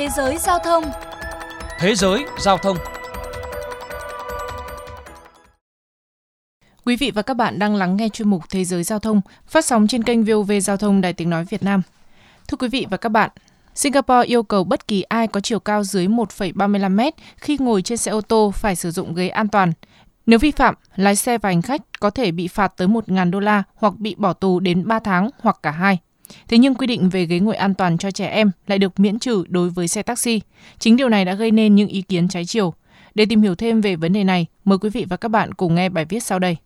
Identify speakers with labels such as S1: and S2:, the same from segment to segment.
S1: Thế giới giao thông
S2: Thế giới giao thông
S3: Quý vị và các bạn đang lắng nghe chuyên mục Thế giới giao thông phát sóng trên kênh VOV Giao thông Đài Tiếng Nói Việt Nam. Thưa quý vị và các bạn, Singapore yêu cầu bất kỳ ai có chiều cao dưới 1,35 mét khi ngồi trên xe ô tô phải sử dụng ghế an toàn. Nếu vi phạm, lái xe và hành khách có thể bị phạt tới 1.000 đô la hoặc bị bỏ tù đến 3 tháng hoặc cả hai. Thế nhưng quy định về ghế ngồi an toàn cho trẻ em lại được miễn trừ đối với xe taxi. Chính điều này đã gây nên những ý kiến trái chiều. Để tìm hiểu thêm về vấn đề này, mời quý vị và các bạn cùng nghe bài viết sau đây.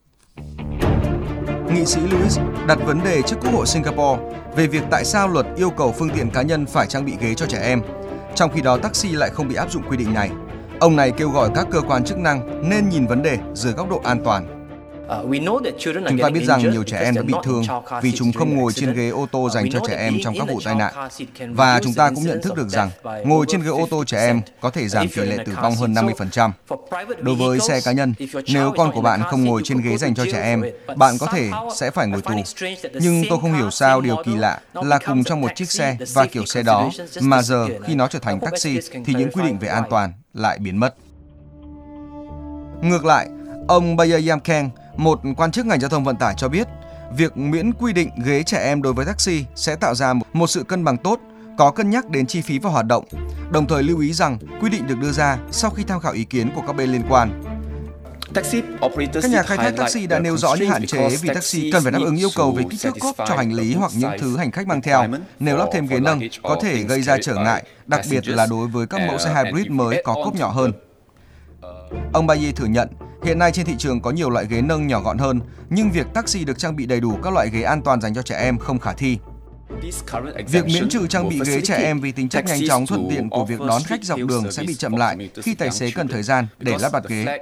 S4: Nghị sĩ Lewis đặt vấn đề trước Quốc hội Singapore về việc tại sao luật yêu cầu phương tiện cá nhân phải trang bị ghế cho trẻ em, trong khi đó taxi lại không bị áp dụng quy định này. Ông này kêu gọi các cơ quan chức năng nên nhìn vấn đề dưới góc độ an toàn. Chúng ta biết rằng nhiều trẻ em đã bị thương vì chúng không ngồi trên ghế ô tô dành cho trẻ em trong các vụ tai nạn. Và chúng ta cũng nhận thức được rằng ngồi trên ghế ô tô trẻ em có thể giảm tỷ lệ tử vong hơn 50%. Đối với xe cá nhân, nếu con của bạn không ngồi trên ghế dành cho trẻ em, bạn có thể sẽ phải ngồi tù. Nhưng tôi không hiểu sao điều kỳ lạ là cùng trong một chiếc xe và kiểu xe đó mà giờ khi nó trở thành taxi thì những quy định về an toàn lại biến mất. Ngược lại, ông Bayer Yamkeng, một quan chức ngành giao thông vận tải cho biết, việc miễn quy định ghế trẻ em đối với taxi sẽ tạo ra một sự cân bằng tốt, có cân nhắc đến chi phí và hoạt động, đồng thời lưu ý rằng quy định được đưa ra sau khi tham khảo ý kiến của các bên liên quan. Các nhà khai thác taxi đã nêu rõ những hạn chế vì taxi cần phải đáp ứng yêu cầu về kích thước cốp cho hành lý hoặc những thứ hành khách mang theo. Nếu lắp thêm ghế nâng, có thể gây ra trở ngại, đặc biệt là đối với các mẫu xe hybrid mới có cốp nhỏ hơn. Ông Bayi thừa nhận Hiện nay trên thị trường có nhiều loại ghế nâng nhỏ gọn hơn, nhưng việc taxi được trang bị đầy đủ các loại ghế an toàn dành cho trẻ em không khả thi. Việc miễn trừ trang bị ghế trẻ em vì tính chất nhanh chóng thuận tiện của việc đón khách dọc đường sẽ bị chậm lại khi tài xế cần thời gian để lắp đặt ghế.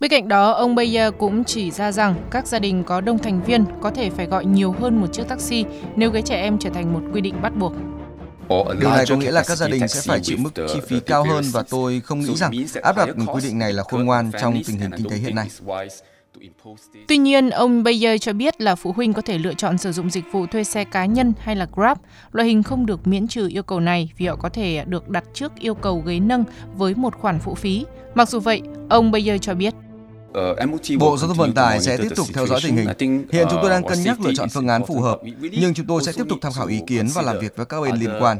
S3: Bên cạnh đó, ông Bayer cũng chỉ ra rằng các gia đình có đông thành viên có thể phải gọi nhiều hơn một chiếc taxi nếu ghế trẻ em trở thành một quy định bắt buộc.
S4: Điều này có nghĩa là các gia đình sẽ phải chịu mức chi phí cao hơn và tôi không nghĩ rằng áp đặt quy định này là khôn ngoan trong tình hình kinh tế hiện nay.
S3: Tuy nhiên, ông Bayer cho biết là phụ huynh có thể lựa chọn sử dụng dịch vụ thuê xe cá nhân hay là Grab. Loại hình không được miễn trừ yêu cầu này vì họ có thể được đặt trước yêu cầu ghế nâng với một khoản phụ phí. Mặc dù vậy, ông Bayer cho biết
S4: Bộ Giao thông Vận tải sẽ tiếp tục theo dõi tình hình. Hiện chúng tôi đang cân nhắc lựa chọn phương án phù hợp, nhưng chúng tôi sẽ tiếp tục tham khảo ý kiến và làm việc với các bên liên quan.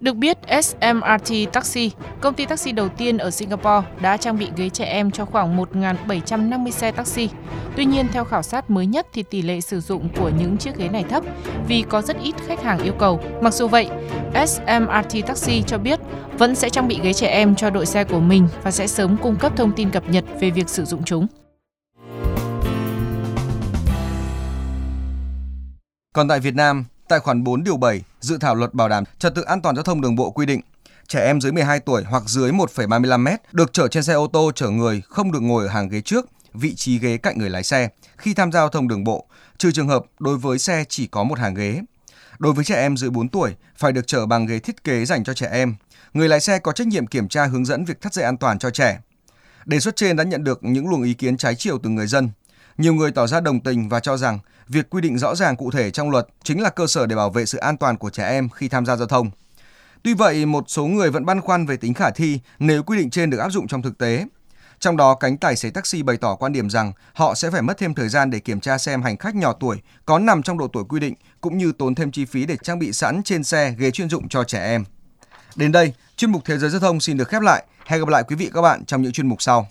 S3: Được biết, SMRT Taxi, công ty taxi đầu tiên ở Singapore, đã trang bị ghế trẻ em cho khoảng 1.750 xe taxi. Tuy nhiên, theo khảo sát mới nhất thì tỷ lệ sử dụng của những chiếc ghế này thấp vì có rất ít khách hàng yêu cầu. Mặc dù vậy, SMRT Taxi cho biết vẫn sẽ trang bị ghế trẻ em cho đội xe của mình và sẽ sớm cung cấp thông tin cập nhật về việc sử dụng chúng.
S4: Còn tại Việt Nam, tại khoản 4 điều 7, dự thảo luật bảo đảm trật tự an toàn giao thông đường bộ quy định, trẻ em dưới 12 tuổi hoặc dưới 1,35 mét được chở trên xe ô tô chở người không được ngồi ở hàng ghế trước, vị trí ghế cạnh người lái xe khi tham gia giao thông đường bộ, trừ trường hợp đối với xe chỉ có một hàng ghế. Đối với trẻ em dưới 4 tuổi phải được chở bằng ghế thiết kế dành cho trẻ em. Người lái xe có trách nhiệm kiểm tra hướng dẫn việc thắt dây an toàn cho trẻ. Đề xuất trên đã nhận được những luồng ý kiến trái chiều từ người dân. Nhiều người tỏ ra đồng tình và cho rằng việc quy định rõ ràng cụ thể trong luật chính là cơ sở để bảo vệ sự an toàn của trẻ em khi tham gia giao thông. Tuy vậy, một số người vẫn băn khoăn về tính khả thi nếu quy định trên được áp dụng trong thực tế. Trong đó, cánh tài xế taxi bày tỏ quan điểm rằng họ sẽ phải mất thêm thời gian để kiểm tra xem hành khách nhỏ tuổi có nằm trong độ tuổi quy định cũng như tốn thêm chi phí để trang bị sẵn trên xe ghế chuyên dụng cho trẻ em. Đến đây, chuyên mục Thế giới giao thông xin được khép lại. Hẹn gặp lại quý vị các bạn trong những chuyên mục sau.